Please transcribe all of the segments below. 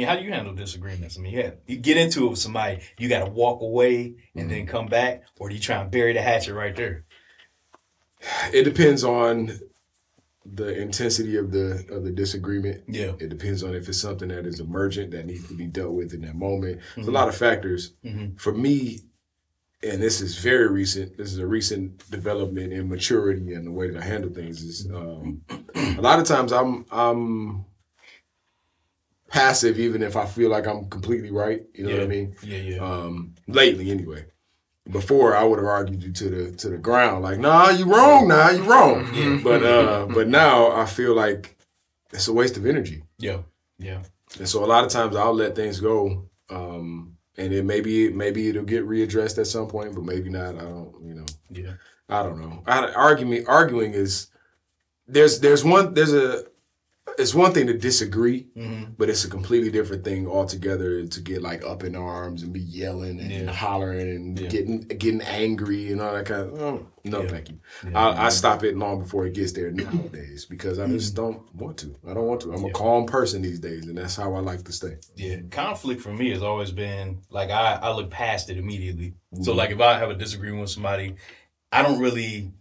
mean, how do you handle disagreements? I mean, yeah, you get into it with somebody, you got to walk away and Mm-hmm. then come back, or do you try and bury the hatchet right there? It depends on the intensity of the of the disagreement. Yeah. It depends on if it's something that is emergent that needs to be dealt with in that moment. There's Mm-hmm. a lot of factors. For me, and this is very recent. This is a recent development in maturity and the way that I handle things. Is um, a lot of times I'm I'm passive, even if I feel like I'm completely right. You know what I mean? Yeah, yeah. um, lately anyway. Before I would have argued you to the to the ground, like, nah, you wrong, nah, you wrong. Yeah. But uh, but now I feel like it's a waste of energy, yeah, yeah, and so a lot of times I'll let things go, um, and then maybe maybe it'll get readdressed at some point, but maybe not. I don't, you know, yeah. I don't know. I, arguing arguing is there's there's one there's a it's one thing to disagree, Mm-hmm. but it's a completely different thing altogether to get like up in arms and be yelling and Yeah. hollering and Yeah. getting getting angry and all that kind of. Oh, no, Yeah. thank you. I, I stop it long before it gets there nowadays because I Mm-hmm. just don't want to. I don't want to. I'm a calm person these days, and that's how I like to stay. Yeah, conflict for me has always been like I, I look past it immediately. Mm-hmm. So like if I have a disagreement with somebody, I don't really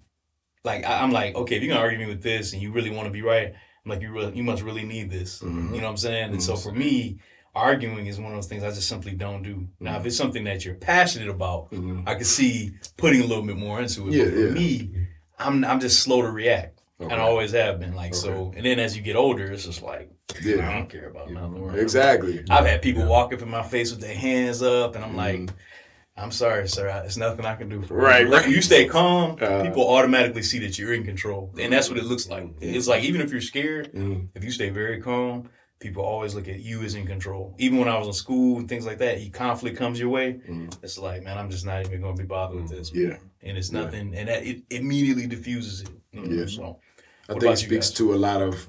like I, I'm like okay if you're gonna argue me with this and you really want to be right, I'm like you really you must really need this. Mm-hmm. You know what I'm saying? And so for me, arguing is one of those things I just simply don't do. Now if it's something that you're passionate about, I can see putting a little bit more into it. Yeah, but for yeah. me, I'm I'm just slow to react. And I always have been like so, and then as you get older, it's just like I don't care about nothing. exactly. I've had people walk up in my face with their hands up, and I'm Mm-hmm. like, I'm sorry, sir. I- There's nothing I can do for Right, you. Like, right. You stay calm, Uh, people automatically see that you're in control. And that's what it looks like. It's like, even if you're scared, Mhm. if you stay very calm, people always look at you as in control. Even when I was in school and things like that, you conflict comes your way, it's like, man, I'm just not even going to be bothered with this. Mm-hmm. Yeah. And it's nothing, and that it immediately diffuses it. you know, Yeah. So, I think it speaks to a lot of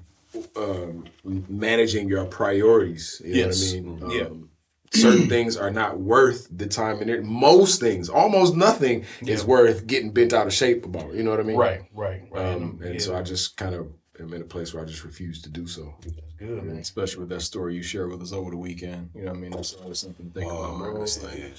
um, managing your priorities. You Yes. know what I mean? Yeah. Certain things are not worth the time and it. Most things, almost nothing, is worth getting bent out of shape about. You know what I mean? right, right, right. Um, and yeah, so I just kind of am in a place where I just refuse to do so. that's good, man. Especially with that story you shared with us over the weekend. You know what I mean? That's always something to think about, bro. It's like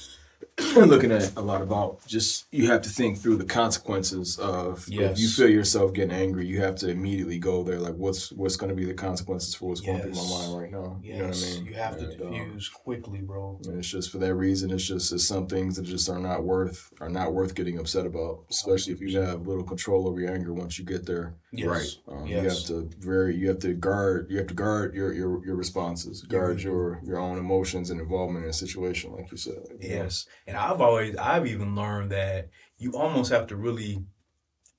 looking at a lot about just you have to think through the consequences of Yes. if you feel yourself getting angry, you have to immediately go there. Like what's what's gonna be the consequences for what's going through Yes. my mind right now. Yes, You know what I mean? you have to And, um, diffuse quickly, bro. and it's just for that reason. It's just it's some things that just are not worth are not worth getting upset about, especially if you have little control over your anger once you get there. Yes. Right. Um, You have to very you have to guard you have to guard your your, your responses, guard your your own emotions and involvement in a situation, like you said. you know? And I've always, I've even learned that you almost have to really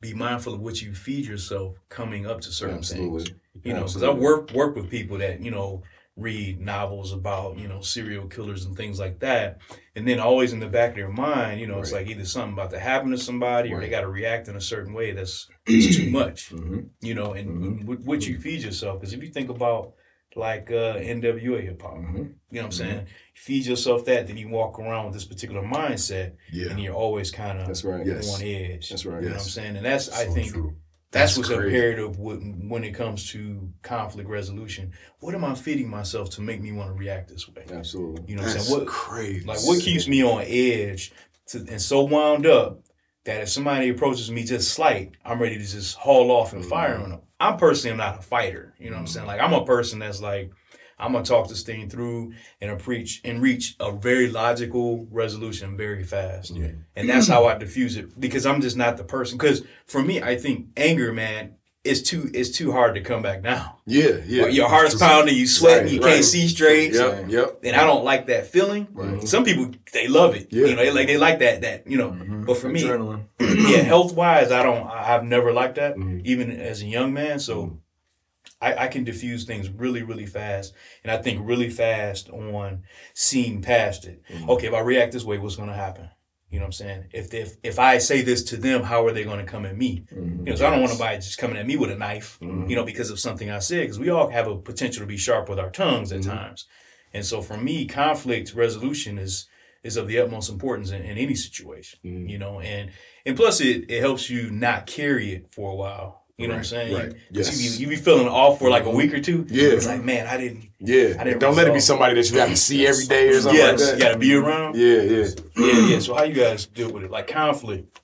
be mindful of what you feed yourself coming up to certain Absolutely. things. You know, because I work work with people that you know read novels about you know serial killers and things like that, and then always in the back of their mind, you know, it's like either something about to happen to somebody or they got to react in a certain way that's too much. Mhm. You know, and, Mm-hmm. what, what you feed yourself. Because if you think about like uh, NWA hip hop, Mm-hmm. you know what I'm saying? feed yourself that, then you walk around with this particular mindset, Yeah. and you're always kind of That's right. Yes. on edge. That's right. You know what I'm saying? And that's I think true. that's, That's what's crazy. imperative when, when it comes to conflict resolution. What am I feeding myself to make me want to react this way? Absolutely. You know what I'm saying? What crazy. like what keeps me on edge to, and so wound up that if somebody approaches me just slight, I'm ready to just haul off and fire Mm-hmm. on them. I'm personally am not a fighter. You know what I'm saying? Like I'm a person that's like I'm gonna talk this thing through and preach and reach a very logical resolution very fast. Yeah. And that's how I diffuse it because I'm just not the person. Because for me, I think anger, man, is too is too hard to come back down. Yeah, yeah. Your heart's pounding, you sweating, Right, you right. can't see straight Yep, yep. and I don't like that feeling. Some people they love it. Yeah. You know, they like they like that that you know. But for me, Adrenaline. yeah, health wise, I don't. I- I've never liked that, Mm-hmm. even as a young man. So. I, I can diffuse things really, really fast, and I think really fast on seeing past it. Mm-hmm. Okay, if I react this way, what's going to happen? You know what I'm saying? If if if I say this to them, how are they going to come at me? Mm-hmm. You know, so I don't want nobody just coming at me with a knife. You know, because of something I said. Because we all have a potential to be sharp with our tongues at Mm-hmm. times, and so for me, conflict resolution is is of the utmost importance in, in any situation. Mm-hmm. You know, and and plus it it helps you not carry it for a while. You know what I'm saying? right. You, Yes. you, be, you be feeling off for like a week or two. Yeah. It's like, man, I didn't. Yeah. I didn't Don't let it be somebody that you have to see every day or something Yes, like you got to be around. Yeah, yeah. yeah, yeah. So how you guys deal with it? Like conflict.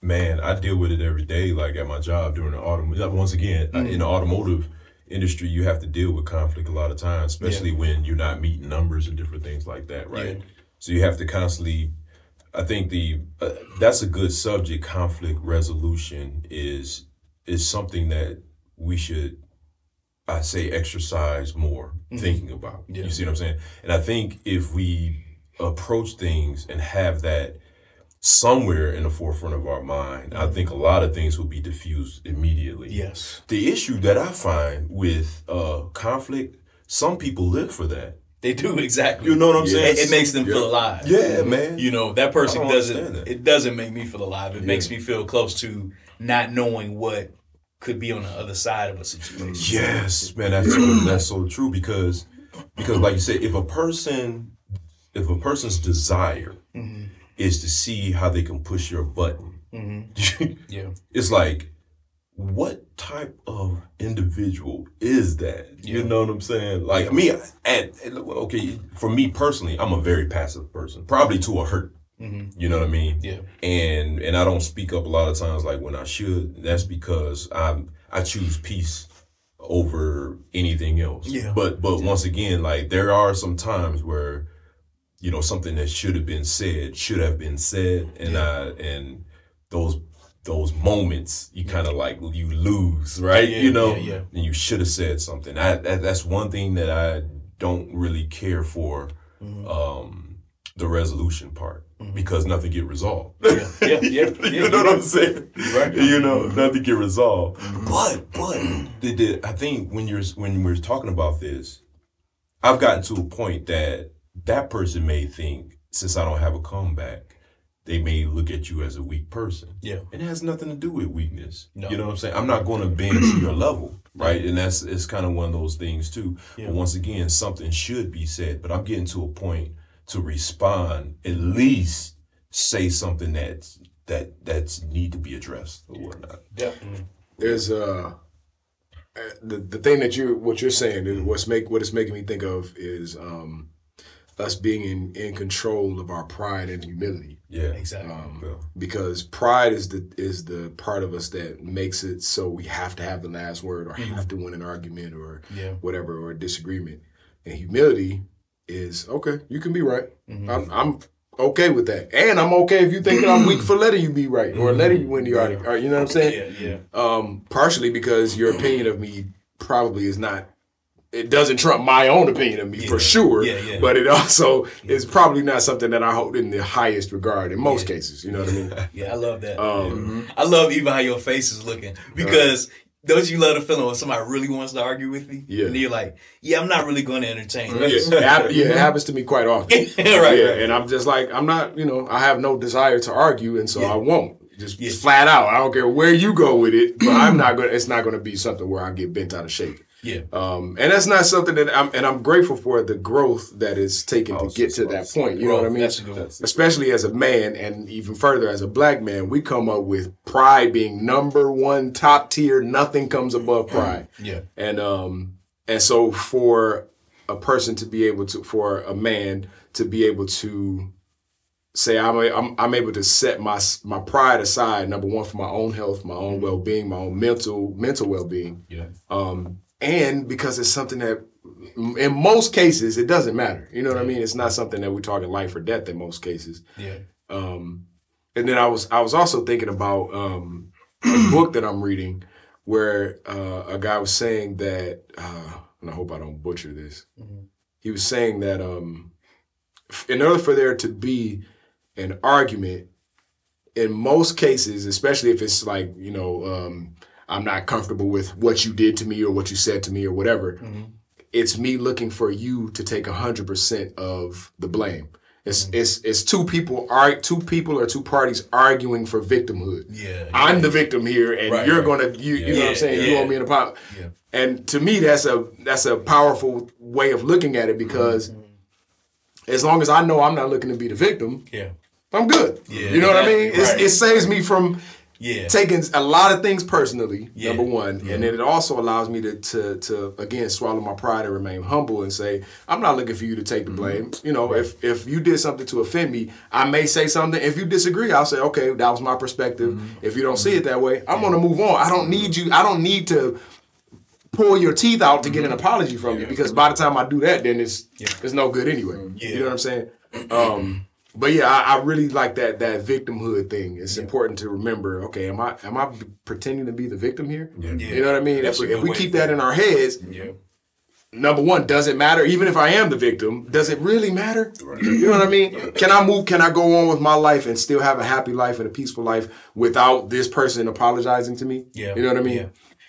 Man, I deal with it every day, like at my job during the automotive. Once again, uh, in the automotive industry, you have to deal with conflict a lot of times, especially when you're not meeting numbers and different things like that, right? Yeah. So you have to constantly. I think the uh, that's a good subject. Conflict resolution is is something that we should, I say, exercise more thinking about. Yeah. You see what I'm saying? And I think if we approach things and have that somewhere in the forefront of our mind, I think a lot of things will be diffused immediately. Yes. The issue that I find with uh, conflict, some people live for that. They do exactly. You know what I'm saying? It, it makes them feel alive. Yeah, man. You know that person doesn't. that. It doesn't make me feel alive. It makes me feel close to not knowing what could be on the other side of a situation. Yes, man, that's so, that's so true because because like you said, if a person if a person's desire Mm-hmm. is to see how they can push your button, Yeah. it's like what type of individual is that? You know what I'm saying? Like me, and, okay, for me personally, I'm a very passive person, probably to a hurt. Mm-hmm. You know what I mean? Yeah. And and I don't speak up a lot of times like when I should. That's because I'm I choose peace over anything else. Yeah. But but once again, like there are some times where you know something that should have been said should have been said, and I and those those moments you kind of like you lose, right? Yeah, you know, yeah, yeah. and you should have said something. I, that that's one thing that I don't really care for. Mm-hmm. Um, the resolution part because nothing get resolved. Yeah. Yeah. Yeah. yeah. you know what I'm saying? Right. You know, nothing get resolved. But but the, the, I think when you're when we're talking about this, I've gotten to a point that that person may think since I don't have a comeback, they may look at you as a weak person. Yeah. It has nothing to do with weakness. No. You know what I'm saying? I'm not going to bend to your level, right? And that's it's kind of one of those things too. Yeah. But once again, something should be said, but I'm getting to a point to respond, at least say something that's that that's need to be addressed or whatnot. Definitely. There's uh uh, the the thing that you what you're saying is what's make what it's making me think of is um us being in in control of our pride and humility Yeah, Exactly. Um, well, because pride is the is the part of us that makes it so we have to have the last word or have mm-hmm. to win an argument or Yeah. whatever or a disagreement and humility is okay you can be right mm-hmm. I'm, I'm okay with that and i'm okay if you think that i'm weak for letting you be right or mm-hmm. letting you win the argument or, you know what i'm saying Yeah. Yeah. um, partially because your opinion of me probably is not. It doesn't trump my own opinion of me for sure. Yeah, yeah. But it also is probably not something that I hold in the highest regard in most cases. You know what I mean? Yeah. I love that. Um, I love even how your face is looking because don't you love the feeling when somebody really wants to argue with me? Yeah. And you're like, yeah, I'm not really going to entertain yeah, it yeah, it happens to me quite often. right. yeah, right. and I'm just like, I'm not, you know, I have no desire to argue, and so Yeah. I won't. Just Yeah. flat out. I don't care where you go with it, but I'm not gonna. It's not gonna be something where I get bent out of shape. Yeah. Um, and that's not something that I'm, and I'm grateful for the growth that it's taken to get to that point. You know what I mean? That's. Especially as a man, and even further as a black man, we come up with pride being number one, top tier. Nothing comes above pride. Yeah. And um, and so for a person to be able to, for a man to be able to say I'm, a, I'm I'm able to set my my pride aside. Number one, for my own health, my own well being, my own mental mental well being Yeah. um, and because it's something that in most cases it doesn't matter. You know what i mean? It's not something that we're talking life or death in most cases. Yeah. um, and then i was i was also thinking about um, a book that i'm reading where uh, a guy was saying that uh, and i hope i don't butcher this. He was saying that um, in order for there to be an argument in most cases, especially if it's like, you know, um, I'm not comfortable with what you did to me or what you said to me or whatever, it's me looking for you to take 100% of the blame. It's, it's, it's two people are two people or two parties arguing for victimhood. Yeah. I'm the victim here, and Right, you're right. gonna you, you know what I'm saying. You yeah. want me in a pot. Yeah. And to me, that's a that's a powerful way of looking at it because Mm-hmm. as long as I know I'm not looking to be the victim, Yeah. I'm good. Yeah. You know what I mean? It's, Right. It saves me from Yeah. taking a lot of things personally. Yeah. Number one, and then it also allows me to to to again swallow my pride and remain humble and say I'm not looking for you to take the mm-hmm. blame. You know, if if you did something to offend me, I may say something. If you disagree, I'll say okay, that was my perspective. Mm-hmm. If you don't see it mm-hmm. that way, I'm gonna move on. I don't need you. I don't need to pull your teeth out to get an apology from you because by the time I do that, then it's it's no good anyway. You know what I'm saying? Um, but yeah, I, I really like that that victimhood thing. It's important to remember. Okay, am I am I pretending to be the victim here? Yeah. You know what I mean? That's if we, if we keep that in our heads, Yeah. number one, does it matter? Even if I am the victim, does it really matter? You know what I mean? Can I move? Can I go on with my life and still have a happy life and a peaceful life without this person apologizing to me? Yeah. You know what I mean? Yeah.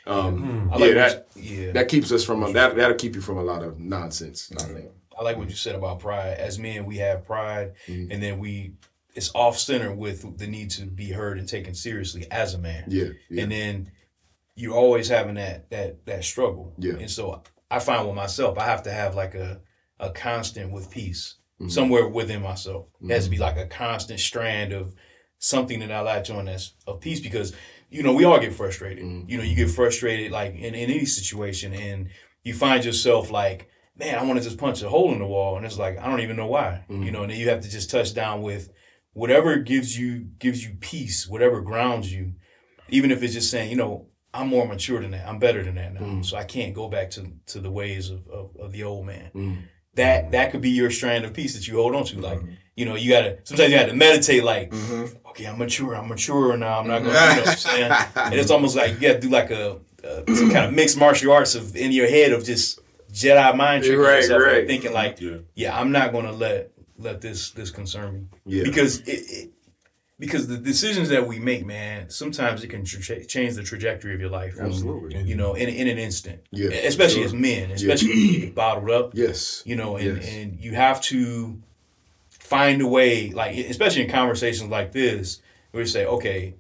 Um, I yeah, that yeah. that keeps us from a, that. That'll keep you from a lot of nonsense. I think. I like what you said about pride. As men, we have pride, Mm-hmm. and then we it's off center with the need to be heard and taken seriously as a man. Yeah, yeah. And then you're always having that that that struggle. Yeah. And so I find with myself, I have to have like a a constant with peace Mm-hmm. somewhere within myself. It has to be like a constant strand of something that I latch on that's of peace because you know we all get frustrated. Mm-hmm. You know, you get frustrated like in, in any situation, and you find yourself like, man, I want to just punch a hole in the wall, and it's like I don't even know why. Mm-hmm. You know, and then you have to just touch down with whatever gives you gives you peace, whatever grounds you, even if it's just saying, you know, I'm more mature than that. I'm better than that now. Mm-hmm. So I can't go back to to the ways of, of, of the old man. Mm-hmm. That that could be your strand of peace that you hold on to. Like, you know, you gotta sometimes you gotta meditate like, Mm-hmm. okay, I'm mature, I'm mature now. I'm not gonna you know what I'm saying? And it's almost like you gotta do like a, a some kind of mixed martial arts of in your head of just Jedi mind tricking Right, yourself and right. thinking like, Yeah. yeah, I'm not gonna let let this this concern me. Yeah. Because it, it because the decisions that we make, man, sometimes it can tra- change the trajectory of your life. Absolutely. You know, in in an instant. Yeah, Especially sure. as men, especially when you get bottled up. Yes. You know, and, Yes. and you have to find a way, like especially in conversations like this, where you say, okay,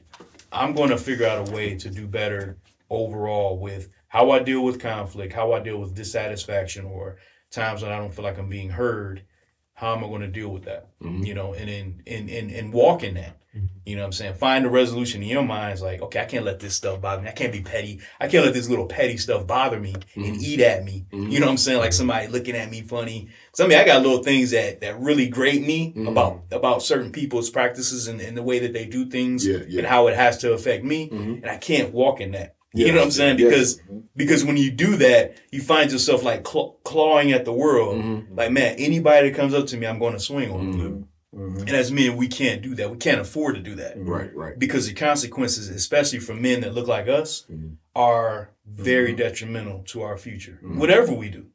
I'm going to figure out a way to do better overall with how I deal with conflict, how I deal with dissatisfaction, or times when I don't feel like I'm being heard. How am I going to deal with that? Mm-hmm. You know, and in and, in and walk in that. Mm-hmm. You know what I'm saying? Find a resolution in your mind. It's like, okay, I can't let this stuff bother me. I can't be petty. I can't let this little petty stuff bother me and mm-hmm. eat at me. You know what I'm saying? Like somebody looking at me funny. Cause I mean, I got little things that that really grate me about about certain people's practices and, and the way that they do things Yeah, yeah. and how it has to affect me. And I can't walk in that. You know what I'm saying? yes. Because because when you do that, you find yourself like claw- clawing at the world. Mm-hmm. Like, man, anybody that comes up to me, I'm going to swing on. Mm-hmm. Mm-hmm. And as men, we can't do that. We can't afford to do that mm-hmm. Right. Right. because the consequences, especially for men that look like us, are very detrimental to our future. Whatever we do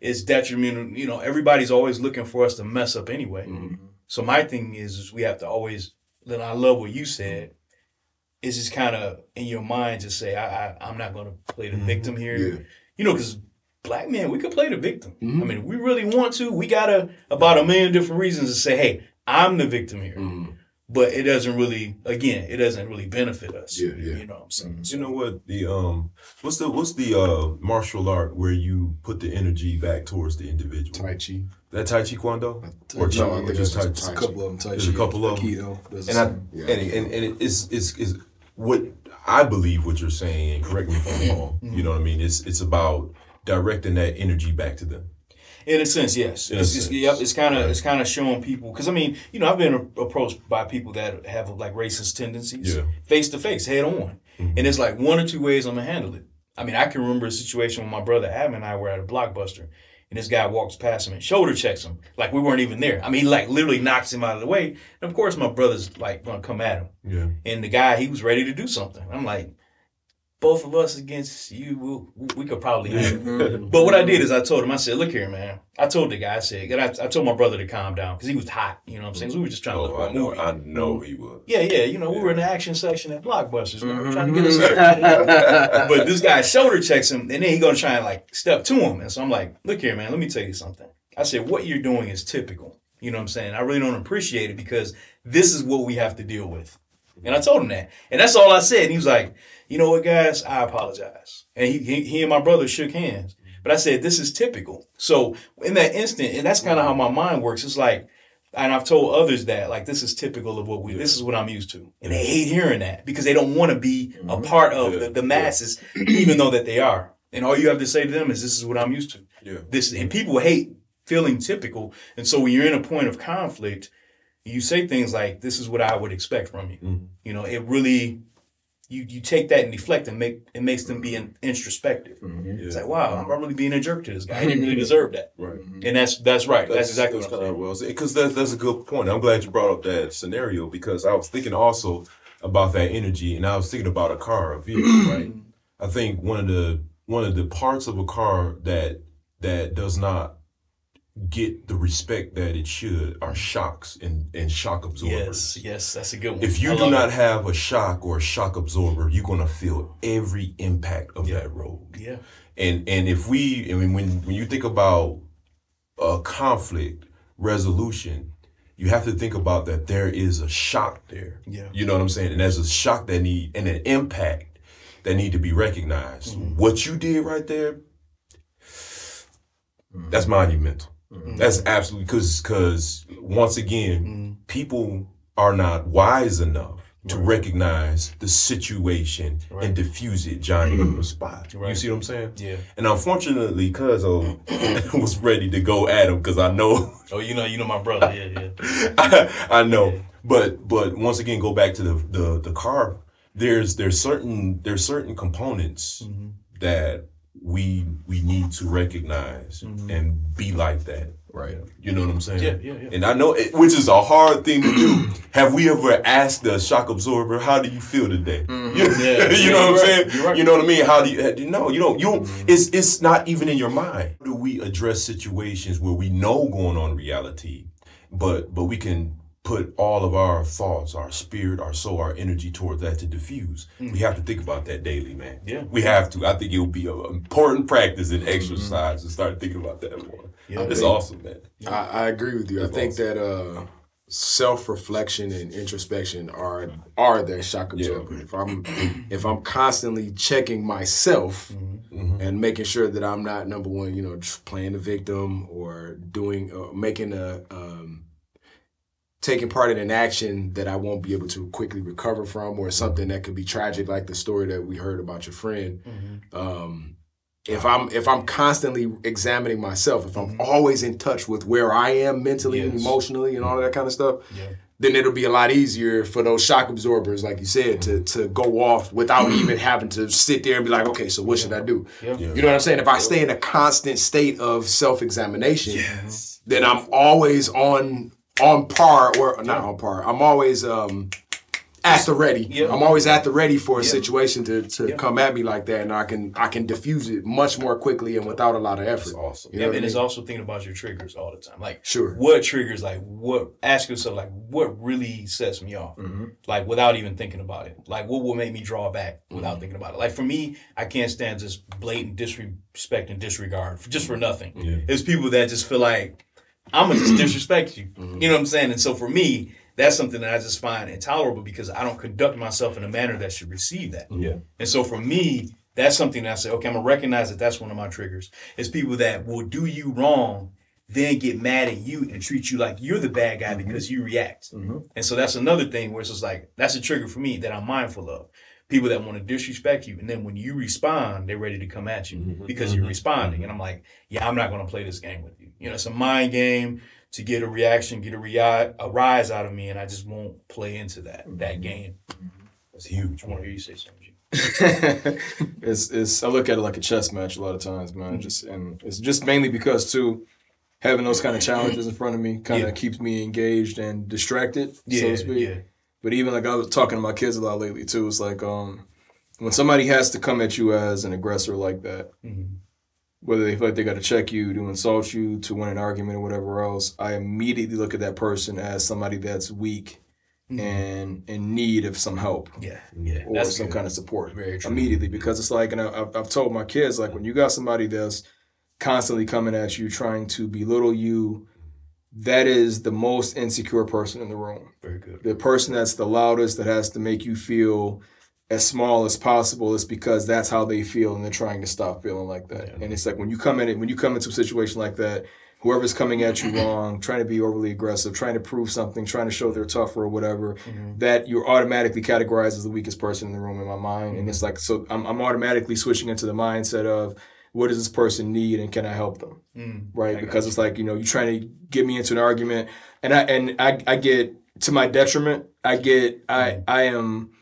is detrimental. You know, everybody's always looking for us to mess up anyway. So my thing is, is we have to always. Then I love what you said. Is just kind of in your mind, just say, I, I I'm not going to play the mm-hmm. victim here. Yeah. You know, because black men, we could play the victim. I mm-hmm. mean, if we really want to, we got a about a million different reasons to say, hey, I'm the victim here mm-hmm. but it doesn't really again it doesn't really benefit us Yeah, yeah. you know what i'm saying You know what the um what's the what's the uh martial art where you put the energy back towards the individual? Tai Chi. That Tai Chi Kwando uh, or, Chi, Chi- or just Tai Chi? Tai A couple of them. Tai Chi. There's a Chi, couple of 'em. Aikido, does And I. Yeah. and, and and it's it's it's what I believe what you're saying. And correct me if I'm wrong. Mm-hmm. You know what I mean? It's it's about directing that energy back to them. in a sense yes In a it's, yep, it's kind of it's kind of showing people because i mean you know i've been approached by people that have like racist tendencies face to face head on mm-hmm. and it's like one or two ways i'm gonna handle it i mean i can remember a situation when my brother adam and i were at a blockbuster and this guy walks past him and shoulder checks him like we weren't even there i mean he like literally knocks him out of the way and of course my brother's like gonna come at him Yeah. and the guy he was ready to do something. I'm like, both of us against you, we, we could probably handle. it. Mm-hmm. But what I did is I told him, I said, look here, man. I told the guy, I said, and I, I told my brother to calm down because he was hot. You know what I'm saying? So we were just trying to oh, look Oh, for I a know. movie. I know he was. Yeah, yeah. You know, we were in the action section at Blockbusters. man. We're trying to get us mm-hmm. But this guy shoulder checks him, and then he gonna try and like step to him. And so I'm like, look here, man. Let me tell you something. I said, what you're doing is typical. You know what I'm saying? I really don't appreciate it because this is what we have to deal with. And I told him that. And that's all I said. And he was like, you know what, guys? I apologize. And he, he, he and my brother shook hands. But I said, this is typical. So in that instant, and that's kind of how my mind works. It's like, and I've told others that like this is typical of what we this is what I'm used to. And they hate hearing that because they don't want to be a mm-hmm. part of the, the masses, even though that they are. And all you have to say to them is this is what I'm used to. Yeah. This and people hate feeling typical. And so when you're in a point of conflict, you say things like, This is what I would expect from you. Mm-hmm. You know, it really you you take that and deflect and make it makes them be in, introspective. Mm-hmm. It's like, wow, I'm really being a jerk to this guy. I didn't really mm-hmm. deserve that. Right. Mm-hmm. And that's that's right. That's, exactly that's what I'm kind saying. of well because that's that's a good point. I'm glad you brought up that scenario because I was thinking also about that energy, and I was thinking about a car, a vehicle, right? I think one of the one of the parts of a car that that does not get the respect that it should are shocks and, and shock absorbers. Yes, yes, that's a good one. If you I do not it. have a shock or a shock absorber, you're gonna feel every impact of that road. yeah, And and if we, I mean, when when you think about a conflict resolution, you have to think about that there is a shock there. Yeah. You know what I'm saying? And there's a shock that need and an impact that need to be recognized. Mm-hmm. What you did right there, that's monumental. Mm-hmm. That's absolutely because because once again, Mm-hmm. people are not wise enough to recognize the situation and diffuse it giant on the spot. You see what I'm saying? yeah. And unfortunately, cuz I was ready to go at him because I know Oh, you know, you know my brother. Yeah, yeah. I, I know. But but once again go back to the the, the car. There's there's certain there's certain components Mm-hmm. that we we need to recognize and be like that. Right. You know what I'm saying? Mm-hmm. Yeah, yeah, yeah. And I know, it, which is a hard thing to do. Have we ever asked the shock absorber, "How do you feel today?" You, Mm-hmm. Yeah, you yeah, know you're what I'm right, saying? you're right. You know what I mean? How do you? No, you don't. You don't. Mm-hmm. It's it's not even in your mind. How do we address situations where we know going on reality, but but we can put all of our thoughts, our spirit, our soul, our energy towards that to diffuse. We have to think about that daily, man. Yeah. we have to. I think it will be an important practice and exercise to start thinking about that more. Yeah. it's awesome, man. I, I agree with you. I think that uh, self reflection and introspection are are that shock absorber. If I'm if I'm constantly checking myself and making sure that I'm not number one, you know, playing the victim or doing uh, making a um, taking part in an action that I won't be able to quickly recover from, or something that could be tragic, like the story that we heard about your friend. Mm-hmm. Um, if I'm if I'm constantly examining myself, if I'm mm-hmm. always in touch with where I am mentally and emotionally and all that kind of stuff, Yeah. then it'll be a lot easier for those shock absorbers, like you said, to mm-hmm. to go off without even having to sit there and be like, okay, so what should I do? Yeah. You know what I'm saying? If I stay in a constant state of self examination, then I'm always on on par or not on par. I'm always um at the ready. Yeah. I'm always at the ready for a Yeah. situation to, to Yeah. come at me like that, and I can I can diffuse it much more quickly and without a lot of effort. It's awesome. You Yeah, know what and I it's also thinking about your triggers all the time. Like, Sure. what triggers? Like, what? Ask yourself, like, what really sets me off? Mm-hmm. Like, without even thinking about it. Like, what will make me draw back Mm-hmm. without thinking about it? Like, for me, I can't stand just blatant disrespect and disregard for, just for nothing. Yeah. It's people that just feel like I'm gonna just disrespect you. Mm-hmm. You know what I'm saying? And so for me, that's something that I just find intolerable because I don't conduct myself in a manner that should receive that. Yeah. And so for me, that's something that I say, okay, I'm gonna recognize that that's one of my triggers. It's people that will do you wrong, then get mad at you and treat you like you're the bad guy because you react. And so that's another thing where it's just like that's a trigger for me that I'm mindful of. People that want to disrespect you, and then when you respond, they're ready to come at you mm-hmm. because you're mm-hmm. responding. And I'm like, yeah, I'm not gonna play this game with you. You know, it's a mind game to get a reaction, get a, rea- a rise out of me, and I just won't play into that mm-hmm. that game. It's huge. I want to hear you say something. it's it's I look at it like a chess match a lot of times, man. Just and it's just mainly because too having those kind of challenges in front of me kind of Yeah. keeps me engaged and distracted, so Yeah, to speak. yeah. But even like I was talking to my kids a lot lately too. It's like um when somebody has to come at you as an aggressor like that, Mhm. whether they feel like they got to check you, to insult you, to win an argument or whatever else, I immediately look at that person as somebody that's weak and in need of some help Yeah, yeah. or That's some good. kind of support Very true. immediately because it's like, and I, I've, I've told my kids like when you got somebody that's constantly coming at you trying to belittle you, that is the most insecure person in the room. Very good. The person that's the loudest that has to make you feel as small as possible is because that's how they feel and they're trying to stop feeling like that. And it's like when you come in it when you come into a situation like that, whoever's coming at you wrong, trying to be overly aggressive, trying to prove something, trying to show they're tougher or whatever, mm-hmm. that you're automatically categorized as the weakest person in the room in my mind. And mm-hmm. it's like, so I'm, I'm automatically switching into the mindset of what does this person need and can I help them? Mm. Right. Because it's like, you know, you're trying to get me into an argument and I, and I, I get to my detriment. I get, I, I am,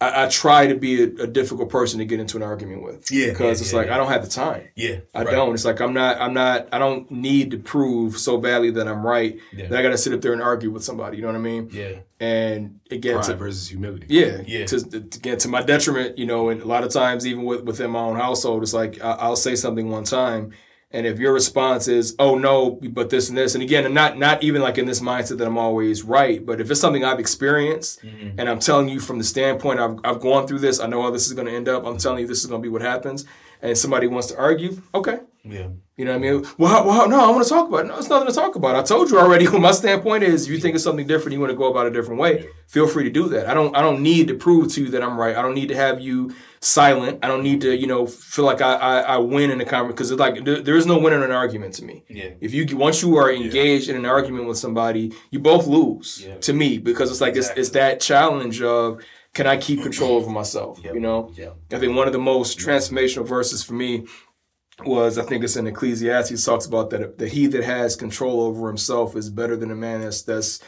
I, I try to be a, a difficult person to get into an argument with. Yeah, Because yeah, it's yeah, like, yeah. I don't have the time. Yeah. I right. don't. It's like I'm not. I'm not. I don't need to prove so badly that I'm right Yeah. that I got to sit up there and argue with somebody. You know what I mean? Yeah. And again, Pride to, versus humility. yeah, Yeah. To, to again to my detriment, you know. And a lot of times, even with, within my own household, it's like I, I'll say something one time, and if your response is, "Oh no," but this and this, and again, and not not even like in this mindset that I'm always right, but if it's something I've experienced, Mm-hmm. and I'm telling you from the standpoint I've I've gone through this, I know how this is going to end up. I'm telling you this is going to be what happens, and somebody wants to argue, okay. Yeah. You know what I mean? Well, how, well, no, I want to talk about it. No, it's nothing to talk about. I told you already. What my standpoint is, If you think it's something different, you want to go about it a different way. Feel free to do that. I don't. I don't need to prove to you that I'm right. I don't need to have you silent. I don't need to, you know, feel like I I, I win in a conversation because it's like there, there is no win in an argument to me. Yeah. If you once you are engaged in an argument with somebody, you both lose Yeah. to me because it's like it's, it's that challenge of can I keep control over myself? Yep. You know. Yeah. I think one of the most transformational verses for me was I think it's in Ecclesiastes talks about that that he that has control over himself is better than a man that's that's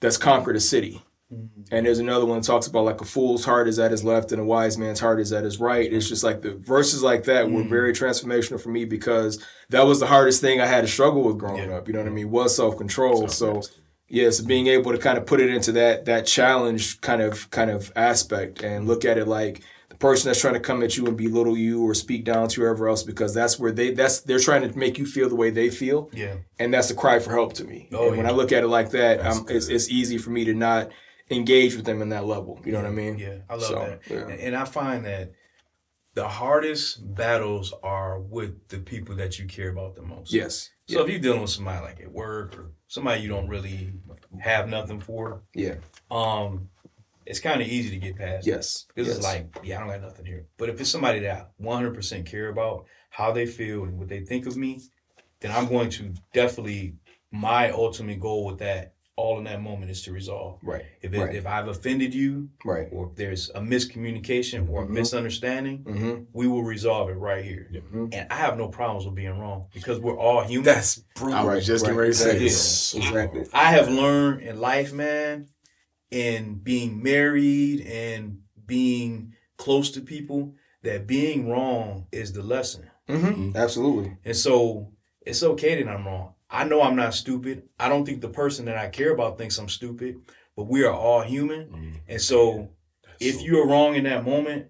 that's conquered a city. And there's another one that talks about like a fool's heart is at his left and a wise man's heart is at his right. It's just like the verses like that were very transformational for me because that was the hardest thing I had to struggle with growing Yeah. up. You know what I mean? Was self control. So yes, being able to kind of put it into that that challenge kind of kind of aspect and look at it like the person that's trying to come at you and belittle you or speak down to whoever else because that's where they that's they're trying to make you feel the way they feel Yeah. and that's a cry for help to me. Oh, and when. I look at it like that, um, it's it's easy for me to not engage with them in that level. You know what I mean? Yeah, I love So, that. yeah. And, I find that the hardest battles are with the people that you care about the most. Yes. So if you're dealing with somebody like at work or somebody you don't really have nothing for, Yeah. um, it's kind of easy to get past. Yes. Because yes. it's like, yeah, I don't got nothing here. But if it's somebody that I 100% care about how they feel and what they think of me, then I'm going to definitely, my ultimate goal with that, all in that moment is to resolve. right. If, it, Right. if I've offended you, Right. or if there's a miscommunication or a Mhm. misunderstanding, Mm-hmm. we will resolve it right here. Mhm. And I have no problems with being wrong because we're all human. That's I brutal. was just getting ready to say Right. this. Exactly. I have learned in life, man, in being married and being close to people, that being wrong is the lesson. Mm-hmm. Absolutely. And so it's okay that I'm wrong. I know I'm not stupid. I don't think the person that I care about thinks I'm stupid, but we are all human. Mm. And so if you're wrong in that moment,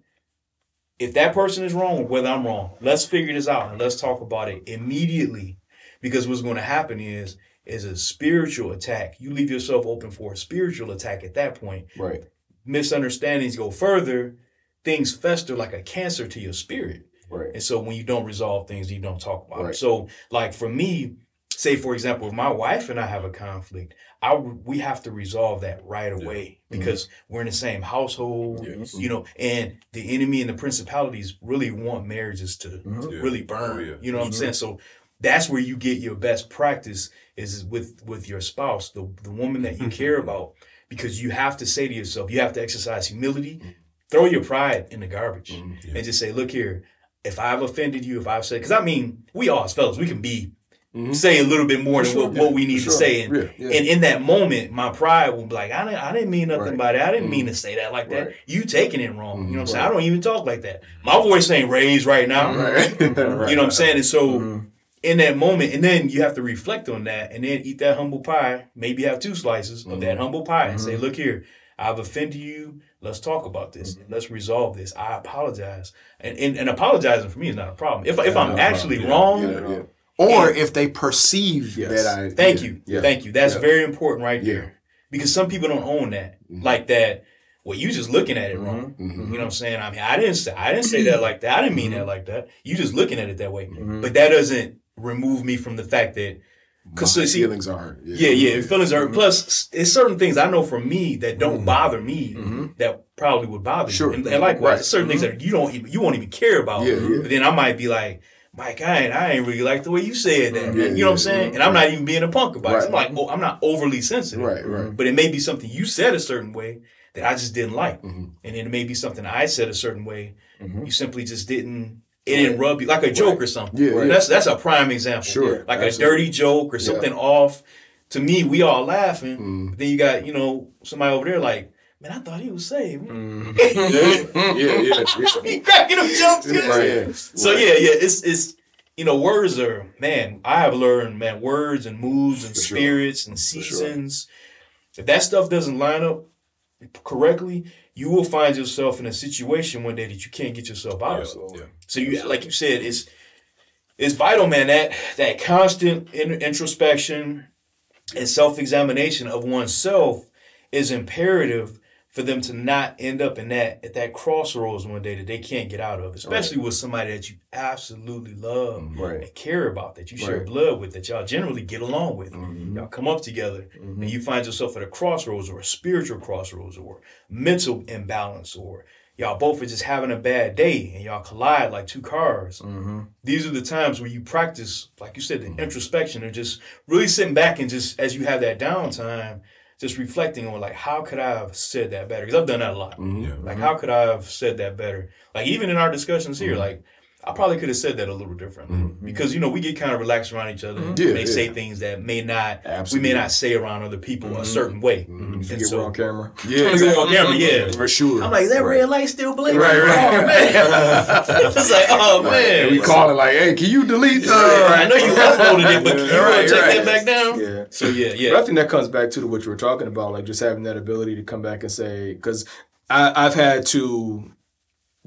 if that person is wrong or whether I'm wrong, let's figure this out and let's talk about it immediately. Because what's going to happen is is a spiritual attack. You leave yourself open for a spiritual attack at that point. Right. Misunderstandings go further, things fester like a cancer to your spirit. Right. And so when you don't resolve things, you don't talk about Right. it. So like for me, say for example, if my wife and I have a conflict, I we have to resolve that right away mm-hmm. because we're in the same household, Yes. Mm-hmm. you know, and the enemy and the principalities really want marriages to Mhm. Yeah. really oh, burn. Oh, yeah. You know what I'm mm-hmm. saying? So that's where you get your best practice is with with your spouse, the the woman that you care about, because you have to say to yourself, you have to exercise humility, throw your pride in the garbage, and just say, look here, if I've offended you, if I've said, because I mean, we all as fellas, we can be Mm-hmm. say a little bit more For than what, sure. what we need For to sure. say, and, Yeah, yeah. and in that moment, my pride will be like, I didn't, I didn't mean nothing Right. by that. I didn't mean mm-hmm. to say that like that. Right. You taking it wrong. You know what I'm mm-hmm. saying? Right. I don't even talk like that. My voice ain't raised right now. Right. You know what I'm saying? And so Mhm. in that moment, and then you have to reflect on that and then eat that humble pie. Maybe have two slices of that humble pie and say, look here, I've offended you. Let's talk about this. Let's resolve this. I apologize. And, and, and apologizing for me is not a problem. If, if I'm actually wrong, Yeah, yeah. Or if they perceive Yes. that I Thank yeah. you. Yeah. Thank you. That's Yeah. very important right Yeah. there. Because some people don't own that. Mm-hmm. Like that, well, you just looking at it wrong. Mm-hmm. Mhm. You know what I'm saying? I mean, I didn't say I didn't say that like that. I didn't mean Mm-hmm. that like that. You just looking at it that way. Mhm. But that doesn't remove me from the fact that My because see, feelings are hurt. yeah, yeah, feelings Mm-hmm. are. Plus, it's certain things I know for me that don't bother me Mm-hmm. that probably would bother Sure. you. And, and likewise, Right. certain things that you don't even you won't even care about. Yeah, yeah. But then I might be like, Mike, I ain't, I ain't really like the way you said that. Yeah, you know what I'm saying? yeah. And I'm not even being a punk about it. I'm like, oh, I'm not overly sensitive. Right, right. But it may be something you said a certain way that I just didn't like. Mhm. And then it may be something I said a certain way. Mhm. You simply just didn't, it didn't rub you like a joke or something. Yeah, yeah. That's, that's a prime example. Sure, Like absolutely. a dirty joke or something off. To me, we all laughing. Mm. But then you got, you know, somebody over there like, man, I thought he was saved. Mm. yeah, yeah, yeah, yeah. he cracking them jokes. you? Right, yeah. So yeah, yeah, it's it's you know, words are man. I have learned, man, words and moods and For sure. spirits and sure. seasons. If that stuff doesn't line up correctly, you will find yourself in a situation one day that you can't get yourself out of. Absolutely. So you, like you said, it's it's vital, man. That that constant in, introspection and self examination of oneself is imperative for them to not end up in that at that crossroads one day that they can't get out of, especially with somebody that you absolutely love Right. and care about, that you share Right. blood with, that y'all generally get along with. Mm-hmm. Y'all come up together, and you find yourself at a crossroads or a spiritual crossroads or mental imbalance or y'all both are just having a bad day and y'all collide like two cars. Mm-hmm. These are the times where you practice, like you said, the introspection and just really sitting back and just as you have that downtime, just reflecting on like how could I have said that better? Because I've done that a lot. Mm-hmm. Yeah. Like how could I have said that better? Like even in our discussions here, like I probably could have said that a little differently mm-hmm. because you know we get kind of relaxed around each other. Mm-hmm. and Yeah, may yeah. say things that may not Absolutely. we may not say around other people a mm-hmm. certain way. You And get so- on camera. Yeah, Exactly. on camera, yeah. for sure. I'm like, is that red light still blinking? Right, right. Oh, man. it's like, oh man. and we calling like, hey, can you delete the? Yeah, I know you uploaded it, but can you Right, take right. that back down? Yeah. So yeah, But I think that comes back to what you were talking about, like just having that ability to come back and say, because I've had to,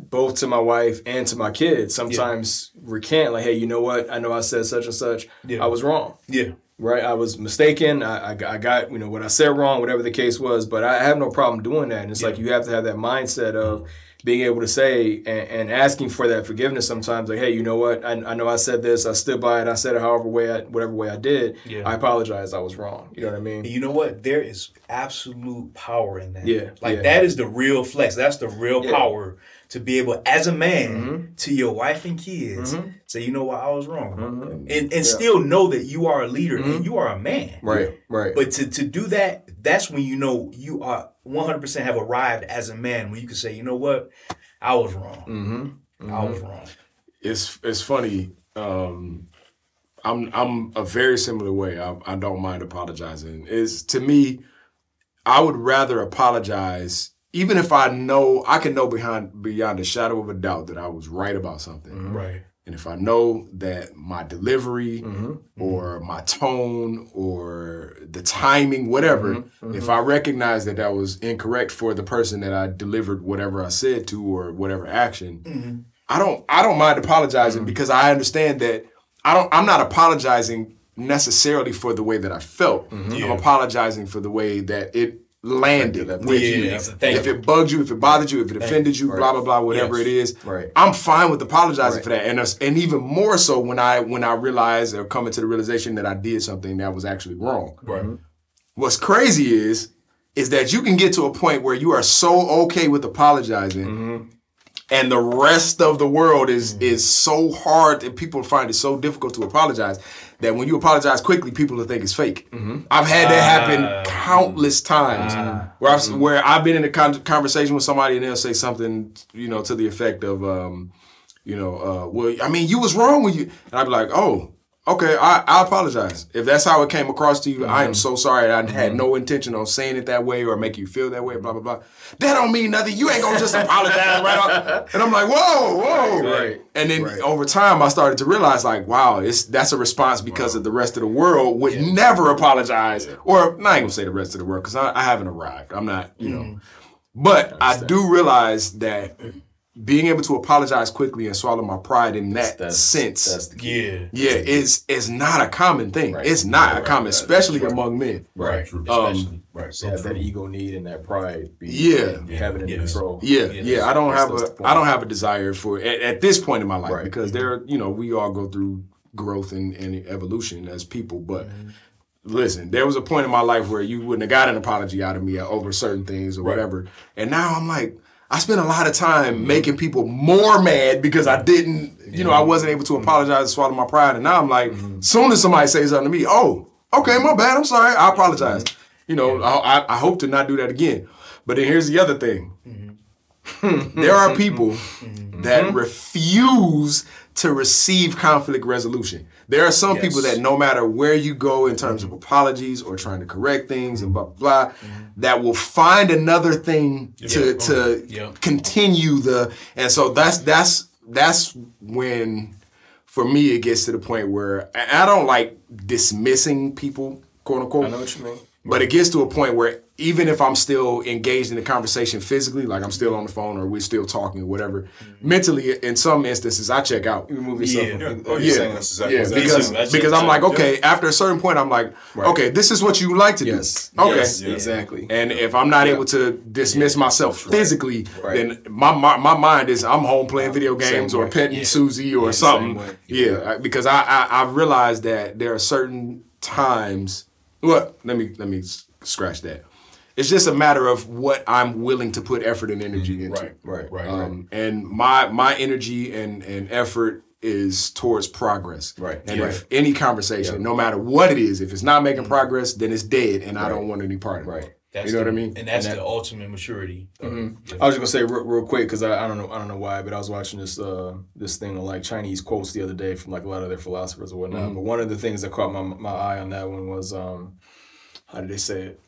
both to my wife and to my kids, sometimes recant, like, hey, you know what? I know I said such and such. Yeah. I was wrong. yeah, Right, I was mistaken. I, I, I got you know what I said wrong, whatever the case was. But I have no problem doing that. And it's like you have to have that mindset of being able to say and, and asking for that forgiveness. Sometimes, like, hey, you know what? I, I know I said this. I stood by it. I said it however way, I, whatever way I did. Yeah. I apologize. I was wrong. You know what I mean? You know what? There is absolute power in that. Yeah, like yeah. that is the real flex. That's the real Yeah. power to be able, as a man, Mhm. to your wife and kids, Mhm. say, you know what, I was wrong, Mhm. and and still know that you are a leader Mm-hmm. and you are a man. Right, right. But to, to do that, that's when you know you are 100% have arrived as a man, when you can say, you know what, I was wrong. mm-hmm. I was wrong. it's it's funny. Um, I'm I'm a very similar way. I, I don't mind apologizing. Is to me, I would rather apologize, even if I know I can know behind beyond a shadow of a doubt that I was right about something, Right. and if I know that my delivery Mm-hmm. or my tone or the timing, whatever, Mm-hmm. if I recognize that that was incorrect for the person that I delivered whatever I said to or whatever action, Mm-hmm. I don't I don't mind apologizing because I understand that I don't I'm not apologizing necessarily for the way that I felt. I'm apologizing for the way that it landed That- with Yeah, you. yeah, thank If you. it bugged you, if it bothered you, if it offended you, blah blah blah, whatever Yes. it is, Right. I'm fine with apologizing Right. for that, and us- and even more so when I when I realize or come into the realization that I did something that was actually wrong. Right. Mm-hmm. What's crazy is is that you can get to a point where you are so okay with apologizing, mm-hmm. and the rest of the world is mm-hmm. is so hard, and people find it so difficult to apologize that when you apologize quickly, people will think it's fake. I've had that happen countless times where I've where I've been in a con- conversation with somebody and they'll say something, you know, to the effect of, um, you know, uh, well, I mean, you was wrong with you, and I'd be like, oh. Okay, I, I apologize. If that's how it came across to you, I am mm-hmm. so sorry. I had mm-hmm. no intention on saying it that way or making you feel that way, blah, blah, blah. That don't mean nothing. You ain't gonna just apologize right off. And I'm like, whoa, whoa. Right. And then Right. over time, I started to realize, like, wow, it's that's a response because of the rest of the world would never apologize. Or, not gonna say the rest of the world because I, I haven't arrived. I'm not, you know. Mm. But I do realize that being able to apologize quickly and swallow my pride in that That's sense That's the key. Yeah. yeah, is is not a common thing. Right. It's not Right, a common, right, especially right. among men. Right. True. Um, Right. So have that ego need and that pride. Be, Yeah. be having it in Yes. control. Yeah, Yes. yeah. I don't That's- have that's a the point. I don't have a desire for at, at this point in my life Right. because there, you know, we all go through growth and, and evolution as people. But listen, there was a point in my life where you wouldn't have got an apology out of me over certain things or whatever, and now I'm like. I spent a lot of time making people more mad because I didn't, you know, I wasn't able to mm-hmm. apologize and swallow my pride. And now I'm like, mm-hmm. soon as somebody says something to me, oh, okay, my bad, I'm sorry, I apologize. Mm-hmm. You know, I, I- I hope to not do that again. But then here's the other thing. there are people that refuse to receive conflict resolution. There are some people that no matter where you go in terms of mm-hmm. apologies or trying to correct things and blah blah blah, mm-hmm. that will find another thing to oh, to Yeah. continue the and so that's that's that's when for me it gets to the point where I don't like dismissing people, quote unquote. I know what you mean. But it gets to a point where even if I'm still engaged in the conversation physically, like I'm still on the phone or we're still talking or whatever, mentally, in some instances, I check out. You remove yourself. Yeah. from- Yeah. Oh, you're yeah. saying. That's exactly Yeah, what because that's- that's because. I'm like, Yeah. okay, after a certain point, I'm like, okay, this is what you like to do. Yes. Okay. Yes, Yeah. Exactly. And if I'm not able to dismiss myself physically, Right. then my, my my mind is I'm home playing video games Same or way. petting Susie or Yeah, something. same. Yeah, because I, I I've realized that there are certain times. What? Let me let me scratch that. It's just a matter of what I'm willing to put effort and energy into. Right, Right. right, right. Um, and my my energy and and effort is towards progress. Right. And Right. if any conversation, no matter what it is, if it's not making progress, then it's dead, and I don't want any part of it. Right. That's you know the- what I mean? And that's And the ultimate maturity. of- I was just gonna say real, real quick because I, I don't know I don't know why, but I was watching this uh this thing on like Chinese quotes the other day from like a lot of their philosophers or whatnot. But one of the things that caught my my eye on that one was um how did they say it?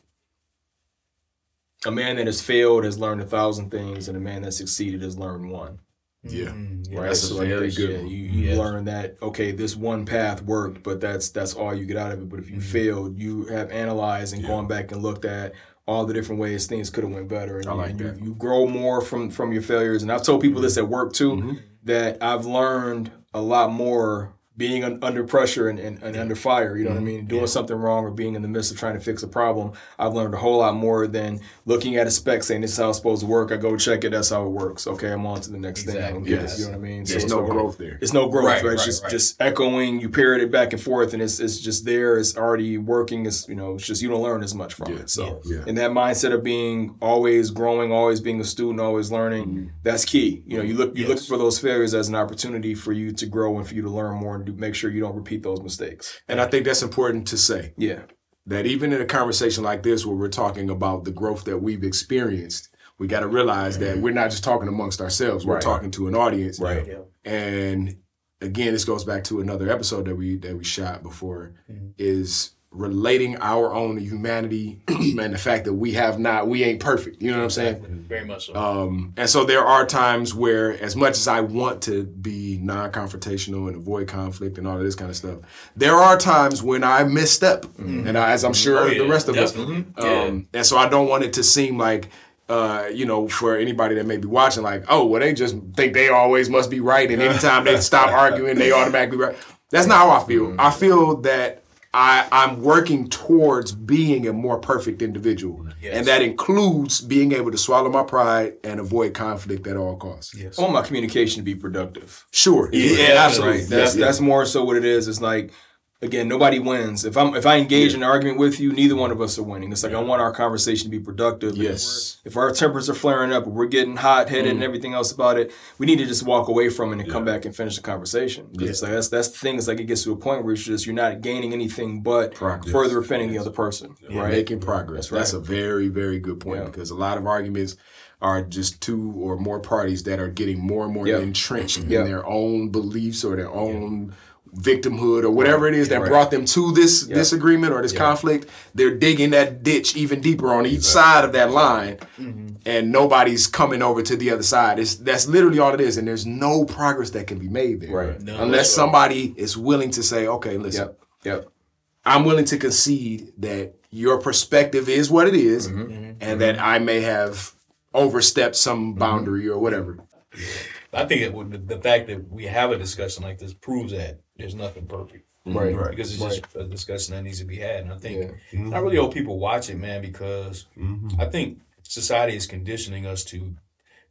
A man that has failed has learned a thousand things, and a man that succeeded has learned one. Yeah. Mm, yeah. Right, That's a so like, very good yeah, one. you, you Yes. learn that okay, this one path worked, but that's that's all you get out of it. But if you failed, you have analyzed and gone back and looked at all the different ways things could have went better, and, I like you, you grow more from from your failures. And I've told people this at work too mm-hmm. that I've learned a lot more being un- under pressure and, and, and under fire, you know what I mean? Doing something wrong or being in the midst of trying to fix a problem, I've learned a whole lot more than looking at a spec saying this is how it's supposed to work. I go check it, that's how it works. Okay, I'm on to the next thing. Get it, Yes. You know what I mean? There's So- no growth there. it's no growth, right? Right, It's right, just right. just echoing. You parrot it back and forth, and it's it's just there. It's already working. It's you know, it's just you don't learn as much from it. So, Yeah. in that mindset of being always growing, always being a student, always learning, Mm-hmm. that's key. You know, you look you look for those failures as an opportunity for you to grow and for you to learn more and do, make sure you don't repeat those mistakes. And I think that's important to say Yeah, that even in a conversation like this, where we're talking about the growth that we've experienced, we got to realize that we're not just talking amongst ourselves. We're Right. talking to an audience. Right. Yeah. And again, this goes back to another episode that we that we shot before mm-hmm. is relating our own humanity and the fact that we have not we ain't perfect. You know what I'm saying? Very much so. Um, and so there are times where, as much as I want to be non-confrontational and avoid conflict and all of this kind of stuff, there are times when I misstep, and I, as I'm sure Oh, yeah, the rest of definitely. us. Um, And so I don't want it to seem like, uh, you know, for anybody that may be watching, like, oh, well, they just think they always must be right, and anytime they stop arguing, they automatically right. That's not how I feel. I feel that I, I'm working towards being a more perfect individual. Yes. And that includes being able to swallow my pride and avoid conflict at all costs. yes. I want my communication to be productive. Sure. Yeah, Yeah, absolutely. Right. That's Yeah. that's more so what it is. It's like again, nobody wins. If I'm if I engage in an argument with you, neither one of us are winning. It's like I want our conversation to be productive. Yes. If, if our tempers are flaring up, we're getting hot headed and mm. everything else about it, we need to just walk away from it and come back and finish the conversation. 'Cause It's like that's that's the thing. It's like it gets to a point where it's just you're not gaining anything but Progress. further offending the other person. Right. Making progress. That's, right. a very, very good point Yeah. because a lot of arguments are just two or more parties that are getting more and more Yeah. entrenched Yeah. in their own beliefs or their own victimhood or whatever it is that Right. brought them to this disagreement or this conflict. They're digging that ditch even deeper on each side of that line. Mm-hmm. And nobody's coming over to the other side. It's, that's literally all it is. And there's no progress that can be made there. Right. No, Unless that's right. somebody is willing to say, okay, listen, Yep. Yep. I'm willing to concede that your perspective is what it is, Mm-hmm. and that I may have overstepped some boundary or whatever. I think it would, the, the fact that we have a discussion like this proves that there's nothing perfect. Right. Right. Because it's just a discussion that needs to be had. And I think Yeah. I really hope people watch it, man, because Mm-hmm. I think society is conditioning us to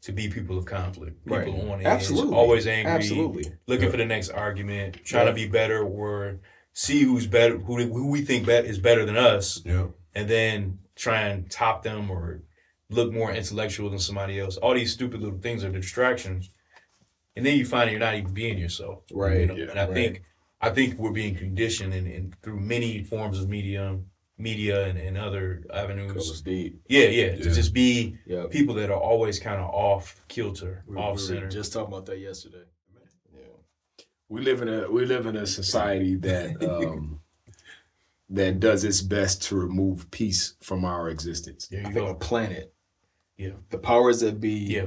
to be people of conflict. People Right. on edge, Absolutely. always angry, Absolutely. looking for the next argument, trying to be better or see who's better, who, who we think bet is better than us, Yeah. and then try and top them or look more intellectual than somebody else. All these stupid little things are distractions, and then you find you're not even being yourself. Right, You know? yeah, and I right. think I think we're being conditioned and, and through many forms of media, media and, and other avenues. Deep. Yeah, yeah, to just be Yeah. people that are always kind of off kilter, We, off we center. just talking about that yesterday. We live in a we live in a society that um, that does its best to remove peace from our existence. there I you think a planet. Yeah. The powers that be Yeah,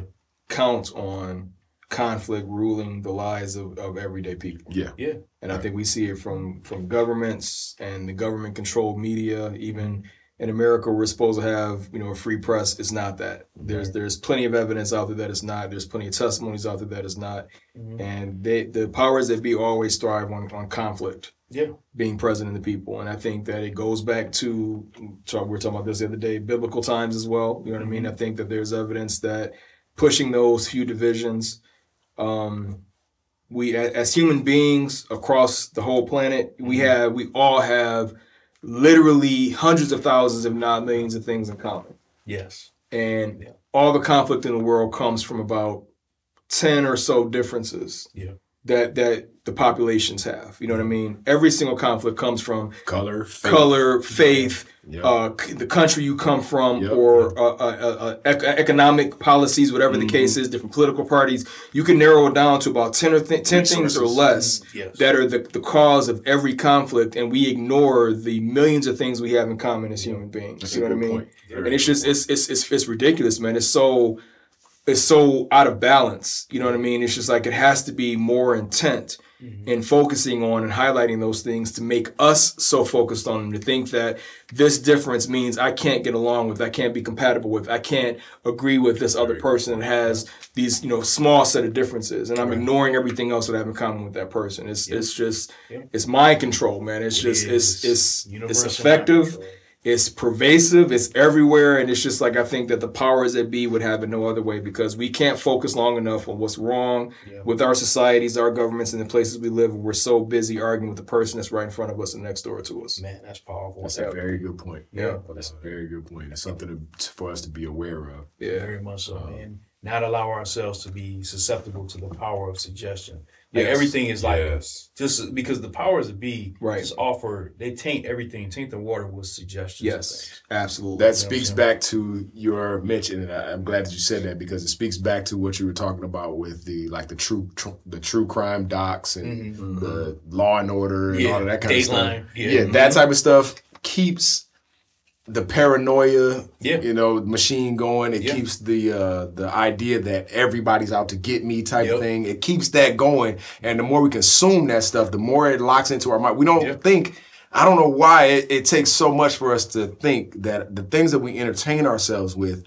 count on conflict ruling the lives of, of everyday people. Yeah, yeah, And I think we see it from from governments and the government controlled media. Even in America, we're supposed to have you know a free press. It's not that. There's there's plenty of evidence out there that it's not. There's plenty of testimonies out there that it's not. Mhm. And they the powers that be always thrive on on conflict yeah, being present in the people. And I think that it goes back to, so we were talking about this the other day, biblical times as well. You know what I mean? I think that there's evidence that pushing those few divisions, um, we as human beings across the whole planet, we have we all have literally hundreds of thousands, if not millions, of things in common. yes, And Yeah. all the conflict in the world comes from about ten or so differences yeah, that that the populations have. You know what I mean? Every single conflict comes from color, faith. color, faith, uh, the country you come from, Yep. or uh, uh, uh, ec- economic policies, whatever the case is, different political parties. You can narrow it down to about ten or th- ten things or less yes. that are the, the cause of every conflict, and we ignore the millions of things we have in common as human beings. That's you know what I mean? point. and it's just it's, it's it's it's ridiculous, man. It's so it's so out of balance. You know what I mean? It's just like it has to be more intent mm-hmm. in focusing on and highlighting those things to make us so focused on them to think that this difference means I can't get along with, I can't be compatible with, I can't agree with this other person that has these you know small set of differences, and I'm ignoring everything else that I have in common with that person. It's it's just it's mind control, man. It's It just it's is it's universal it's effective. It's pervasive, it's everywhere, and it's just like I think that the powers that be would have it no other way because we can't focus long enough on what's wrong Yeah. with our societies, our governments, and the places we live. We're so busy arguing with the person that's right in front of us and next door to us. Man, that's powerful. That's a very good point. Yeah. That's a very good point. It's something to, for us to be aware of. Yeah, Very much so, uh, and not allow ourselves to be susceptible to the power of suggestion. Like Yes. everything is like yes. just because the powers that be Right. just offer they taint everything, taint the water with suggestions. yes, absolutely. That speaks saying? back to your mention, and I- I'm glad that you said that because it speaks back to what you were talking about with the like the true tr- the true crime docs and Mm-hmm. the Law and Order and Yeah, all of that kind of stuff. Dateline, yeah. yeah, that type of stuff keeps the paranoia, Yeah. you know, machine going. It Yeah. keeps the uh, the idea that everybody's out to get me type Yep. thing. It keeps that going, and the more we consume that stuff, the more it locks into our mind. We don't Yep. think. I don't know why it, it takes so much for us to think that the things that we entertain ourselves with